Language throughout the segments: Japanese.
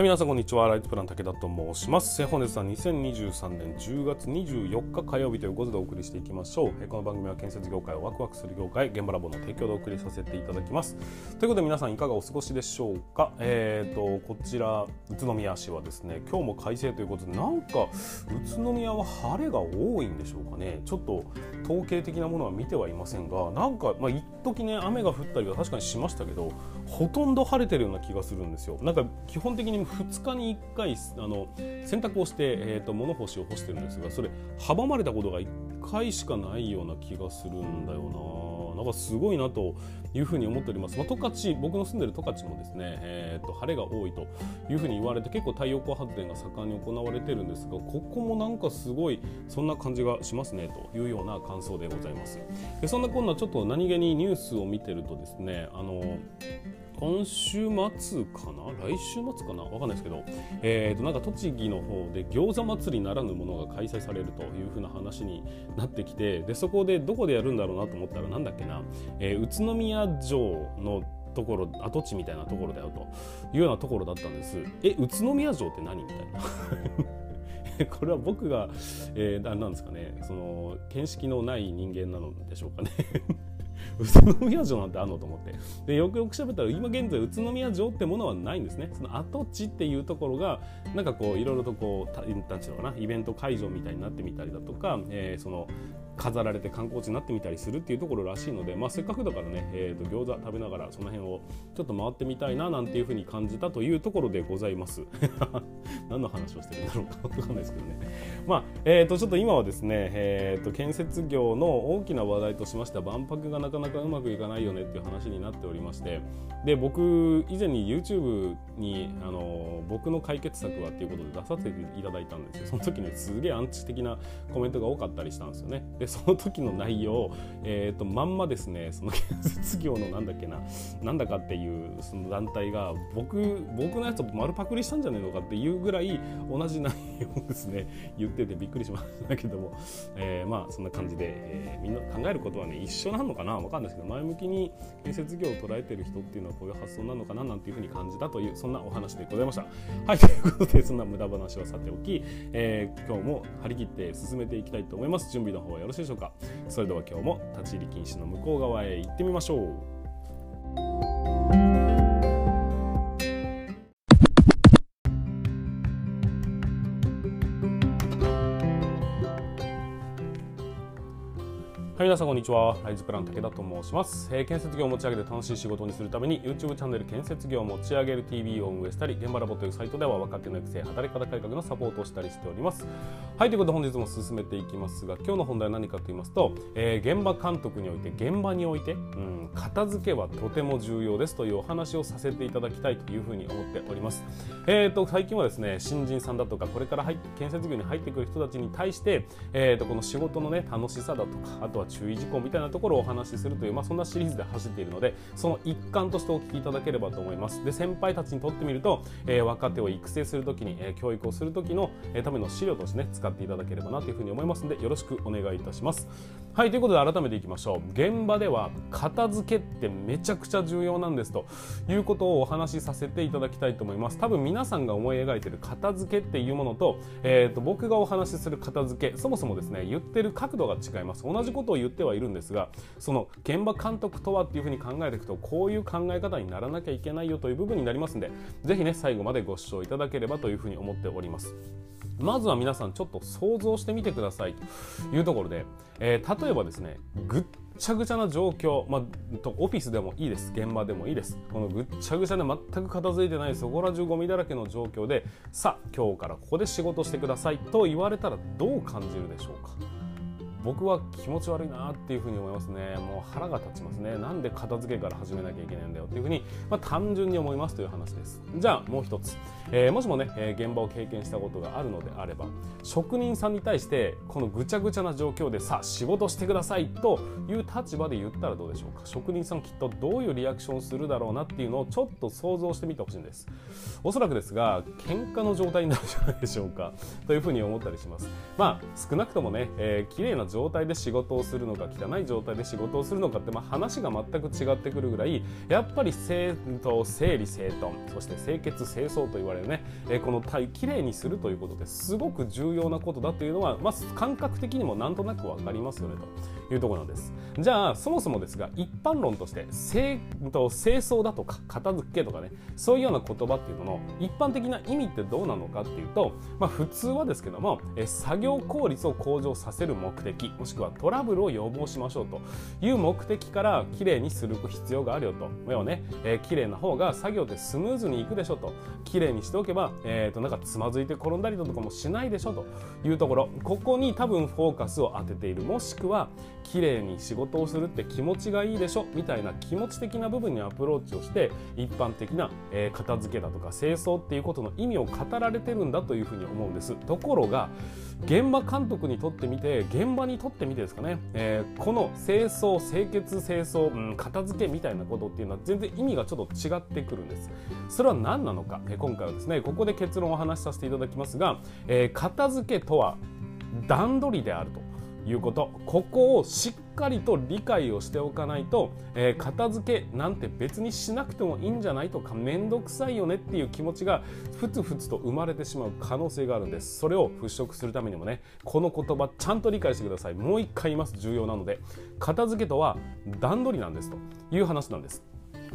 はい、皆さんこんにちは。ライトプラン武田と申します。本日は2023年10月24日火曜日ということでお送りしていきましょう。この番組は建設業界をワクワクする業界、現場ラボの提供でお送りさせていただきます。ということで皆さんいかがお過ごしでしょうか？えーと、こちら、宇都宮市はですね、今日も快晴ということで、なんか宇都宮は晴れが多いんでしょうかね。ちょっと統計的なものは見てはいませんが、なんか、まあ、一時ね、雨が降ったりは確かにしましたけど、ほとんど晴れてるような気がするんですよ。なんか基本的に2日に1回あの洗濯をして、えーと、物干しを干してるんですがそれ阻まれたことが1回しかないような気がするんだよな。なんかすごいなというふうに思っております。まあ、十勝僕の住んでる十勝もですね、えーと、晴れが多いというふうに言われて結構太陽光発電が盛んに行われてるんですがここもなんかすごいそんな感じがしますねというような感想でございます。でそんなこんなちょっと何気にニュースを見てるとですねあの今週末かな？来週末かな？わかんないですけど、えー、となんか栃木の方で餃子祭りならぬものが開催されるというふうな話になってきてでそこでどこでやるんだろうなと思ったらなんだっけな、えー、宇都宮城のところ跡地みたいなところだよというようなところだったんです。え宇都宮城って何みたいな？これは僕が、えー、なんですかね？その見識のない人間なのでしょうかね。宇都宮城なんてあんのと思って。でよくよく調べたら今現在宇都宮城ってものはないんですね。その跡地っていうところがなんかこういろいろとこうなんていうのかなイベント会場みたいになってみたりだとか、えー、その飾られて観光地になってみたりするっていうところらしいので、まあ、せっかくだからね、えー、と餃子食べながらその辺をちょっと回ってみたいななんていうふうに感じたというところでございます。何の話をしてるんだろうか分かんないですけどね。まあえー、とちょっと今はですね、えー、と建設業の大きな話題としまして万博がなかなかうまくいかないよねっていう話になっておりましてで僕以前に YouTube にあの僕の解決策はっていうことで出させていただいたんですよ。その時にすげえアンチ的なコメントが多かったりしたんですよね。でその時の内容、えーと、まんまですねその建設業のなんだっけななんだかっていうその団体が僕僕のやつと丸パクリしたんじゃねえのかっていうぐらい同じ内容をですね言っててびっくりしましたけども、えー、まあそんな感じで、えー、みんな考えることはね一緒なのかなわかんないですけど前向きに建設業を捉えてる人っていうのはこういう発想なのかななんていうふうに感じたというそんなお話でございました。はいということでそんな無駄話はさておき、えー、今日も張り切って進めていきたいと思います準備の方はよろしいでしょうか。それでは今日も立ち入り禁止の向こう側へ行ってみましょう。はい、皆さんこんにちは。ライズプラン武田と申します、えー、建設業を持ち上げて楽しい仕事にするために YouTube チャンネル建設業を持ち上げる TV を運営したり、現場ラボというサイトでは若手の育成、働き方改革のサポートをしたりしております。はい、ということで本日も進めていきますが、今日の本題は何かと言いますと、えー、現場監督において、現場において、うん、片付けはとても重要ですというお話をさせていただきたいというふうに思っております。えーと、最近はですね、新人さんだとか、これから入建設業に入ってくる人たちに対して、えーと、この仕事のね、楽しさだとか、あとは注意事項みたいなところをお話しするという、まあ、そんなシリーズで走っているのでその一環としてお聞きいただければと思います。で先輩たちにとってみると、えー、若手を育成するときに、えー、教育をするときの、えー、ための資料としてね使っていただければなというふうに思いますのでよろしくお願いいたします。はいということで改めていきましょう。現場では片付けってめちゃくちゃ重要なんですということをお話しさせていただきたいと思います。多分皆さんが思い描いている片付けっていうものと,、えーと、僕がお話しする片付けそもそもですね言ってる角度が違います。同じことを言ってはいるんですがその現場監督とはっていうふうに考えていくとこういう考え方にならなきゃいけないよという部分になりますのでぜひね最後までご視聴いただければというふうに思っております。まずは皆さんちょっと想像してみてくださいというところで、えー、例えばですねぐっちゃぐちゃな状況、まあ、オフィスでもいいです。現場でもいいです。このぐっちゃぐちゃで全く片付いてないそこら中ゴミだらけの状況でさあ今日からここで仕事してくださいと言われたらどう感じるでしょうか？僕は気持ち悪いなっていうふうに思いますね。もう腹が立ちますね。なんで片付けから始めなきゃいけないんだよっていうふうに、まあ、単純に思いますという話です。じゃあもう一つ、えー、もしもね、えー、現場を経験したことがあるのであれば職人さんに対してこのぐちゃぐちゃな状況でさあ仕事してくださいという立場で言ったらどうでしょうか？職人さんきっとどういうリアクションをするだろうなっていうのをちょっと想像してみてほしいんです。おそらくですが喧嘩の状態になるんじゃないでしょうか。というふうに思ったりします。まあ少なくともね、えー、綺麗な状態で仕事をするのか汚い状態で仕事をするのかって、まあ、話が全く違ってくるぐらいやっぱり整整理整頓そして清潔清掃と言われるね、えー、この体きれいにするということですごく重要なことだというのは、まあ、感覚的にもなんとなく分かりますよねというところなんです。じゃあそもそもですが一般論として清清掃だとか片付けとかねそういうような言葉っていうのの一般的な意味ってどうなのかっていうと、まあ、普通はですけどもえ作業効率を向上させる目的。もしくはトラブルを予防しましょうという目的からきれいにする必要があるよと。要はね、えー、きれいな方が作業ってスムーズにいくでしょと。きれいにしておけば、えー、となんかつまずいて転んだりとかもしないでしょというところ。ここに多分フォーカスを当てている。もしくはきれいに仕事をするって気持ちがいいでしょみたいな気持ち的な部分にアプローチをして一般的な、えー、片付けだとか清掃っていうことの意味を語られてるんだというふうに思うんです。ところが現場監督にとってみて現場にとってみてですかね、えー、この清掃清潔清掃、うん、片付けみたいなことっていうのは全然意味がちょっと違ってくるんです。それは何なのか、えー、今回はですねここで結論をお話しさせていただきますが、えー、片付けとは段取りであると。いうこと。ここをしっかりと理解をしておかないと、えー、片付けなんて別にしなくてもいいんじゃないとか面倒くさいよねっていう気持ちがふつふつと生まれてしまう可能性があるんです。それを払拭するためにもねこの言葉ちゃんと理解してください。もう一回言います。重要なので。片付けとは段取りなんですという話なんです。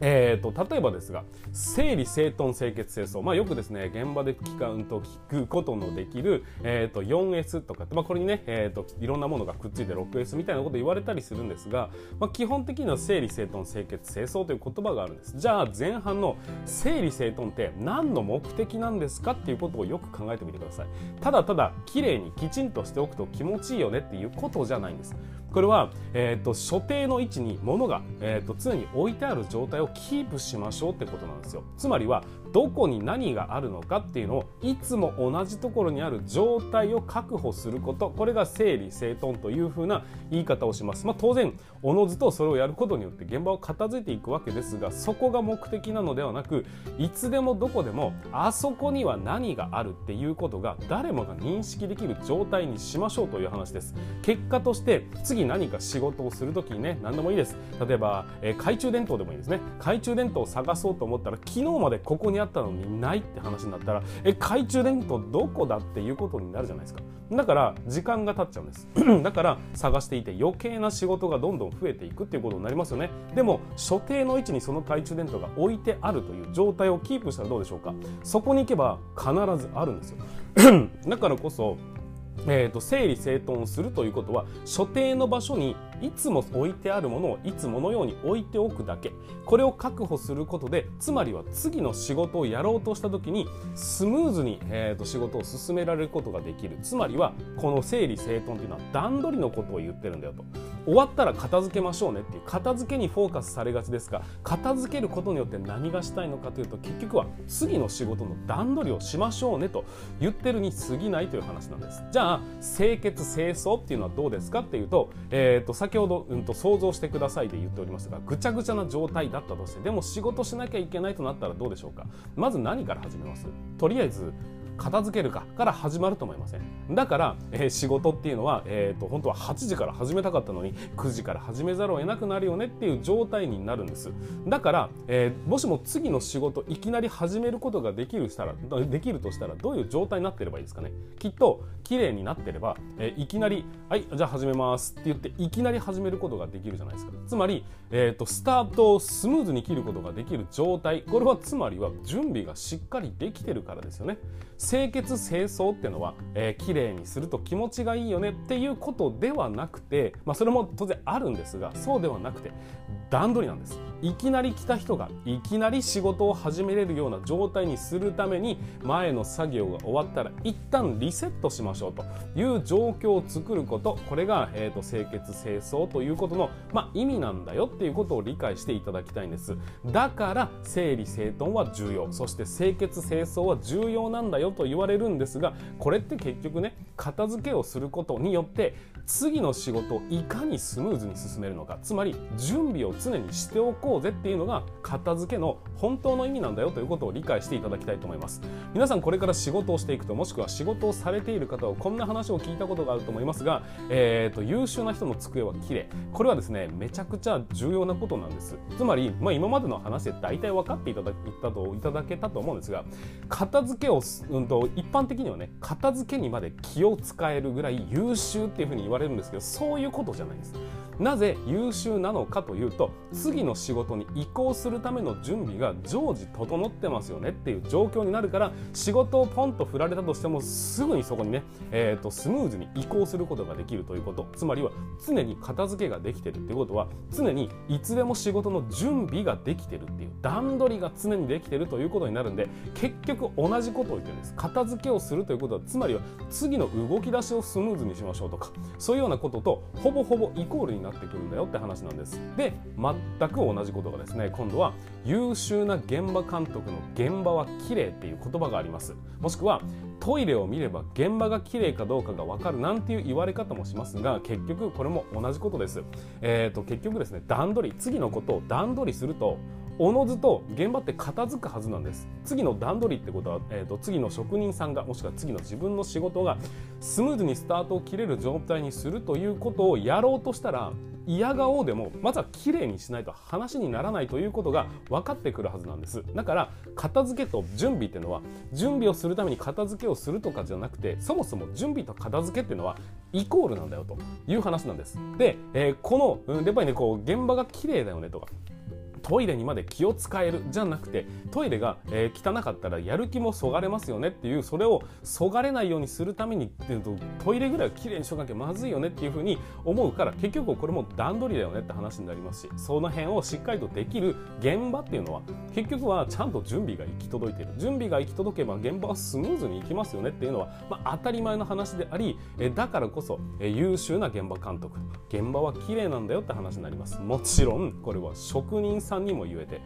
えーと、例えばですが整理整頓清潔清掃、まあ、よくですね現場で聞かんと聞くことのできる、えーと、4S とかまあ、これにね、えーと、いろんなものがくっついて 6S みたいなこと言われたりするんですが、まあ、基本的には整理整頓清潔清掃という言葉があるんです。じゃあ前半の整理整頓って何の目的なんですかっていうことをよく考えてみてください。ただただ綺麗にきちんとしておくと気持ちいいよねっていうことじゃないんです。これは、えー、と所定の位置に物が、えー、と常に置いてある状態をキープしましょうってことなんですよ。つまりはどこに何があるのかっていうのをいつも同じところにある状態を確保すること。これが整理整頓というふうな言い方をします、まあ、当然おのずとそれをやることによって現場を片付いていくわけですがそこが目的なのではなくいつでもどこでもあそこには何があるっていうことが誰もが認識できる状態にしましょうという話です。結果として次何か仕事をする時にね何でもいいです。例えば、えー、懐中電灯でもいいですね。懐中電灯を探そうと思ったら昨日までここにあったのにないって話になったらえ懐中電灯どこだっていうことになるじゃないですか。だから時間が経っちゃうんです。だから探していて余計な仕事がどんどん増えていくっていうことになりますよね。でも所定の位置にその懐中電灯が置いてあるという状態をキープしたらどうでしょうか。そこに行けば必ずあるんですよ。だからこそえーと、整理整頓をするということは所定の場所にいつも置いてあるものをいつものように置いておくだけ。これを確保することでつまりは次の仕事をやろうとした時にスムーズに、えーと、仕事を進められることができる。つまりはこの整理整頓というのは段取りのことを言ってるんだよと。終わったら片付けましょうねっていう。片付けにフォーカスされがちですが片付けることによって何がしたいのかというと結局は次の仕事の段取りをしましょうねと。言ってるに過ぎないという話なんです。じゃあ清潔清掃っていうのはどうですかっていうと,、えーと、先ほど、うん、と想像してくださいで言っておりますがぐちゃぐちゃな状態だったとしてでも仕事しなきゃいけないとなったらどうでしょうか？まず何から始めます？とりあえず片付けるかから始まると思いません。だから、えー、仕事っていうのは、えーと、本当は8時から始めたかったのに9時から始めざるを得なくなるよねっていう状態になるんです。だから、えー、もしも次の仕事いきなり始めることができるしたらできるとしたらどういう状態になってればいいですかね。きっと綺麗になってれば、えー、いきなり「はいじゃあ始めます」って言っていきなり始めることができるじゃないですか。つまり、えーと、スタートをスムーズに切ることができる状態。これはつまりは準備がしっかりできてるからですよね。清潔清掃っていうのは、えー、綺麗にすると気持ちがいいよねっていうことではなくて、まあ、それも当然あるんですがそうではなくて段取りなんです。いきなり来た人がいきなり仕事を始めれるような状態にするために前の作業が終わったら一旦リセットしましょうという状況を作ること。これが、えーと、清潔清掃ということの、ま、意味なんだよっていうことを理解していただきたいんです。だから整理整頓は重要。そして清潔清掃は重要なんだよと言われるんですがこれって結局ね片付けをすることによって次の仕事をいかにスムーズに進めるのか。つまり準備を常にしておこうぜっていうのが片付けの本当の意味なんだよということを理解していただきたいと思います。皆さんこれから仕事をしていくともしくは仕事をされている方はこんな話を聞いたことがあると思いますが、えーと、優秀な人の机は綺麗。これはですねめちゃくちゃ重要なことなんです。つまり、まあ、今までの話で大体分かっていただいたといただけたと思うんですが片付けを、うんと、一般的にはね片付けにまで気を使えるぐらい優秀っていうふうに言われるんですけどそういうことじゃないんです。なぜ優秀なのかというと次の仕事に移行するための準備が常時整ってますよねっていう状況になるから仕事をポンと振られたとしてもすぐにそこにね、えーと、スムーズに移行することができるということつまりは常に片付けができてるっていうことは常にいつでも仕事の準備ができてるっていう段取りが常にできてるということになるんで結局同じことを言ってるんです。片付けをするということはつまりは次の動き出しをスムーズにしましょうとかそういうようなこととほぼほぼイコールになってくるんだよって話なんです。で全く同じことがですね今度は優秀な現場監督の現場は綺麗っていう言葉があります。もしくはトイレを見れば現場が綺麗かどうかが分かるなんていう言われ方もしますが結局これも同じことです、えーと、結局ですね段取り次のことを段取りするとおのずと現場って片付くはずなんです。次の段取りってことは、えーと、次の職人さんがもしくは次の自分の仕事がスムーズにスタートを切れる状態にするということをやろうとしたら嫌顔でもまずは綺麗にしないと話にならないということが分かってくるはずなんです。だから片付けと準備っていうのは準備をするために片付けをするとかじゃなくてそもそも準備と片付けっていうのはイコールなんだよという話なんです。で、えー、この、やっぱりねこう現場が綺麗だよねとかトイレにまで気を使えるじゃなくてトイレが、えー、汚かったらやる気もそがれますよねっていうそれをそがれないようにするためにトイレぐらいはきれいにしとかなきゃまずいよねっていうふうに思うから結局これも段取りだよねって話になりますしその辺をしっかりとできる現場っていうのは結局はちゃんと準備が行き届いている。準備が行き届けば現場はスムーズに行きますよねっていうのは、まあ、当たり前の話でありえだからこそえ優秀な現場監督。現場は綺麗なんだよって話になります。もちろんこれは職人さんにも言えて。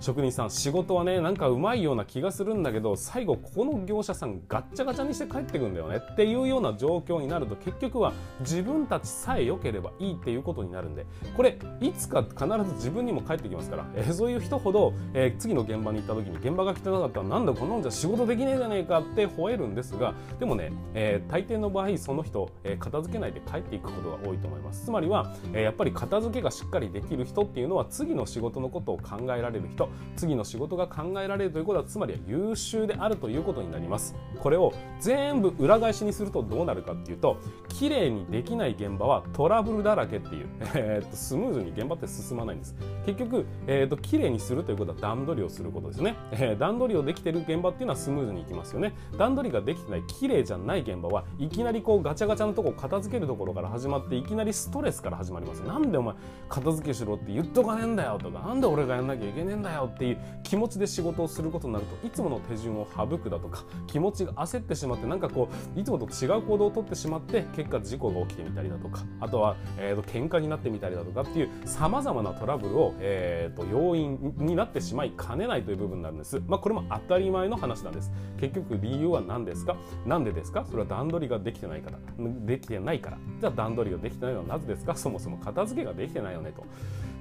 職人さん仕事はねなんかうまいような気がするんだけど最後ここの業者さんガッチャガチャにして帰ってくんだよねっていうような状況になると結局は自分たちさえ良ければいいっていうことになるんでこれいつか必ず自分にも返ってきますから、えー、そういう人ほど、えー、次の現場に行った時に現場が汚かったらなんだこんなんじゃ仕事できねえじゃねえかって吠えるんですがでもね、えー、大抵の場合その人、えー、片付けないで帰っていくことが多いと思いますつまりは、えー、やっぱり片付けがしっかりできる人っていうのは次の仕事のことを考えられる人次の仕事が考えられるということはつまりは優秀であるということになります。これを全部裏返しにするとどうなるかっていうと綺麗にできない現場はトラブルだらけっていう、えー、とスムーズに現場って進まないんです。結局、えー、と綺麗にするということは段取りをすることですね、えー、段取りをできてる現場っていうのはスムーズにいきますよね。段取りができてない綺麗じゃない現場はいきなりこうガチャガチャのとこ片付けるところから始まっていきなりストレスから始まりますなんでお前片付けしろって言っとかねえんだよとかなんで俺がやんなきゃいけねえんだよっていう気持ちで仕事をすることになるといつもの手順を省くだとか気持ちが焦ってしまってなんかこういつもと違う行動をとってしまって結果事故が起きてみたりだとかあとは、えーと、喧嘩になってみたりだとかっていうさまざまなトラブルを、えーと、要因になってしまいかねないという部分なんです。まあ、これも当たり前の話なんです。結局理由は何ですか？何でですか？それは段取りができてないから。できてないから。じゃあ段取りができてないのはなぜですか？そもそも片付けができてないよねと。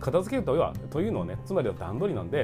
片付けとはというのはねつまりは段取りなんで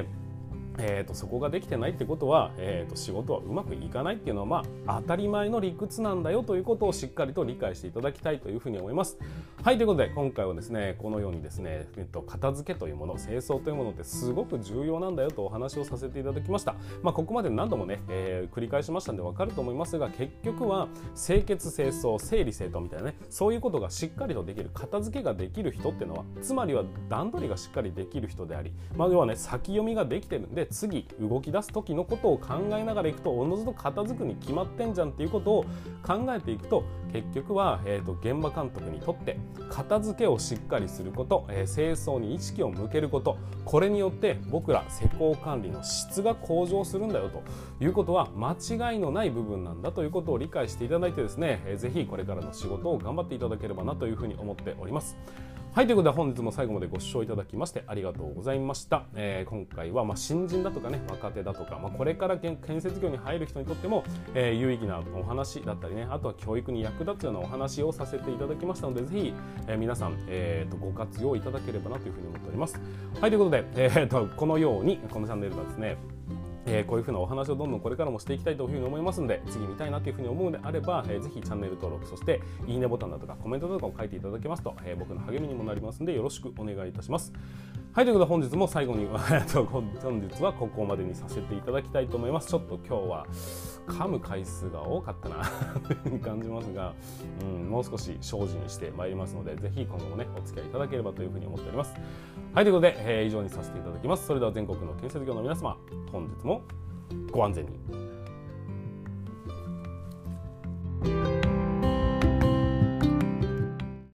えーと、そこができてないってことは、えーと、仕事はうまくいかないっていうのは、まあ、当たり前の理屈なんだよということをしっかりと理解していただきたいというふうに思います。はいということで今回はですねこのようにですね、えっと、片付けというもの清掃というものってすごく重要なんだよとお話をさせていただきました。まあ、ここまで何度もね、えー、繰り返しましたんで分かると思いますが結局は清潔清掃整理整頓みたいなねそういうことがしっかりとできる片付けができる人っていうのはつまりは段取りがしっかりできる人であり、まあ、要はね先読みができてるんで次動き出す時のことを考えながらいくとおのずと片付くに決まってんじゃんっていうことを考えていくと結局は、えーと、現場監督にとって片付けをしっかりすること、えー、清掃に意識を向けることこれによって僕ら施工管理の質が向上するんだよということは間違いのない部分なんだということを理解していただいてですね、えー、ぜひこれからの仕事を頑張っていただければなというふうに思っております。はいということで本日も最後までご視聴いただきましてありがとうございました、えー、今回はま新人だとかね若手だとか、まあ、これから建設業に入る人にとっても、えー、有意義なお話だったりねあとは教育に役立つようなお話をさせていただきましたのでぜひ、えー、皆さん、えーと、ご活用いただければなというふうに思っております。はいということで、えーとこのようにこのチャンネルはですねえー、こういうふうなお話をどんどんこれからもしていきたいというふうに思いますので次見たいなというふうに思うのであれば、えー、ぜひチャンネル登録そしていいねボタンだとかコメントとかを書いていただけますと、えー、僕の励みにもなりますのでよろしくお願いいたします。はい、ということで本日も最後に、本日はここまでにさせていただきたいと思います。ちょっと今日は噛む回数が多かったなというに感じますが、うん、もう少し精進してまいりますので、ぜひ今後もね、お付き合いいただければというふうに思っております。はい、ということで、えー、以上にさせていただきます。それでは全国の建設業の皆様、本日もご安全に。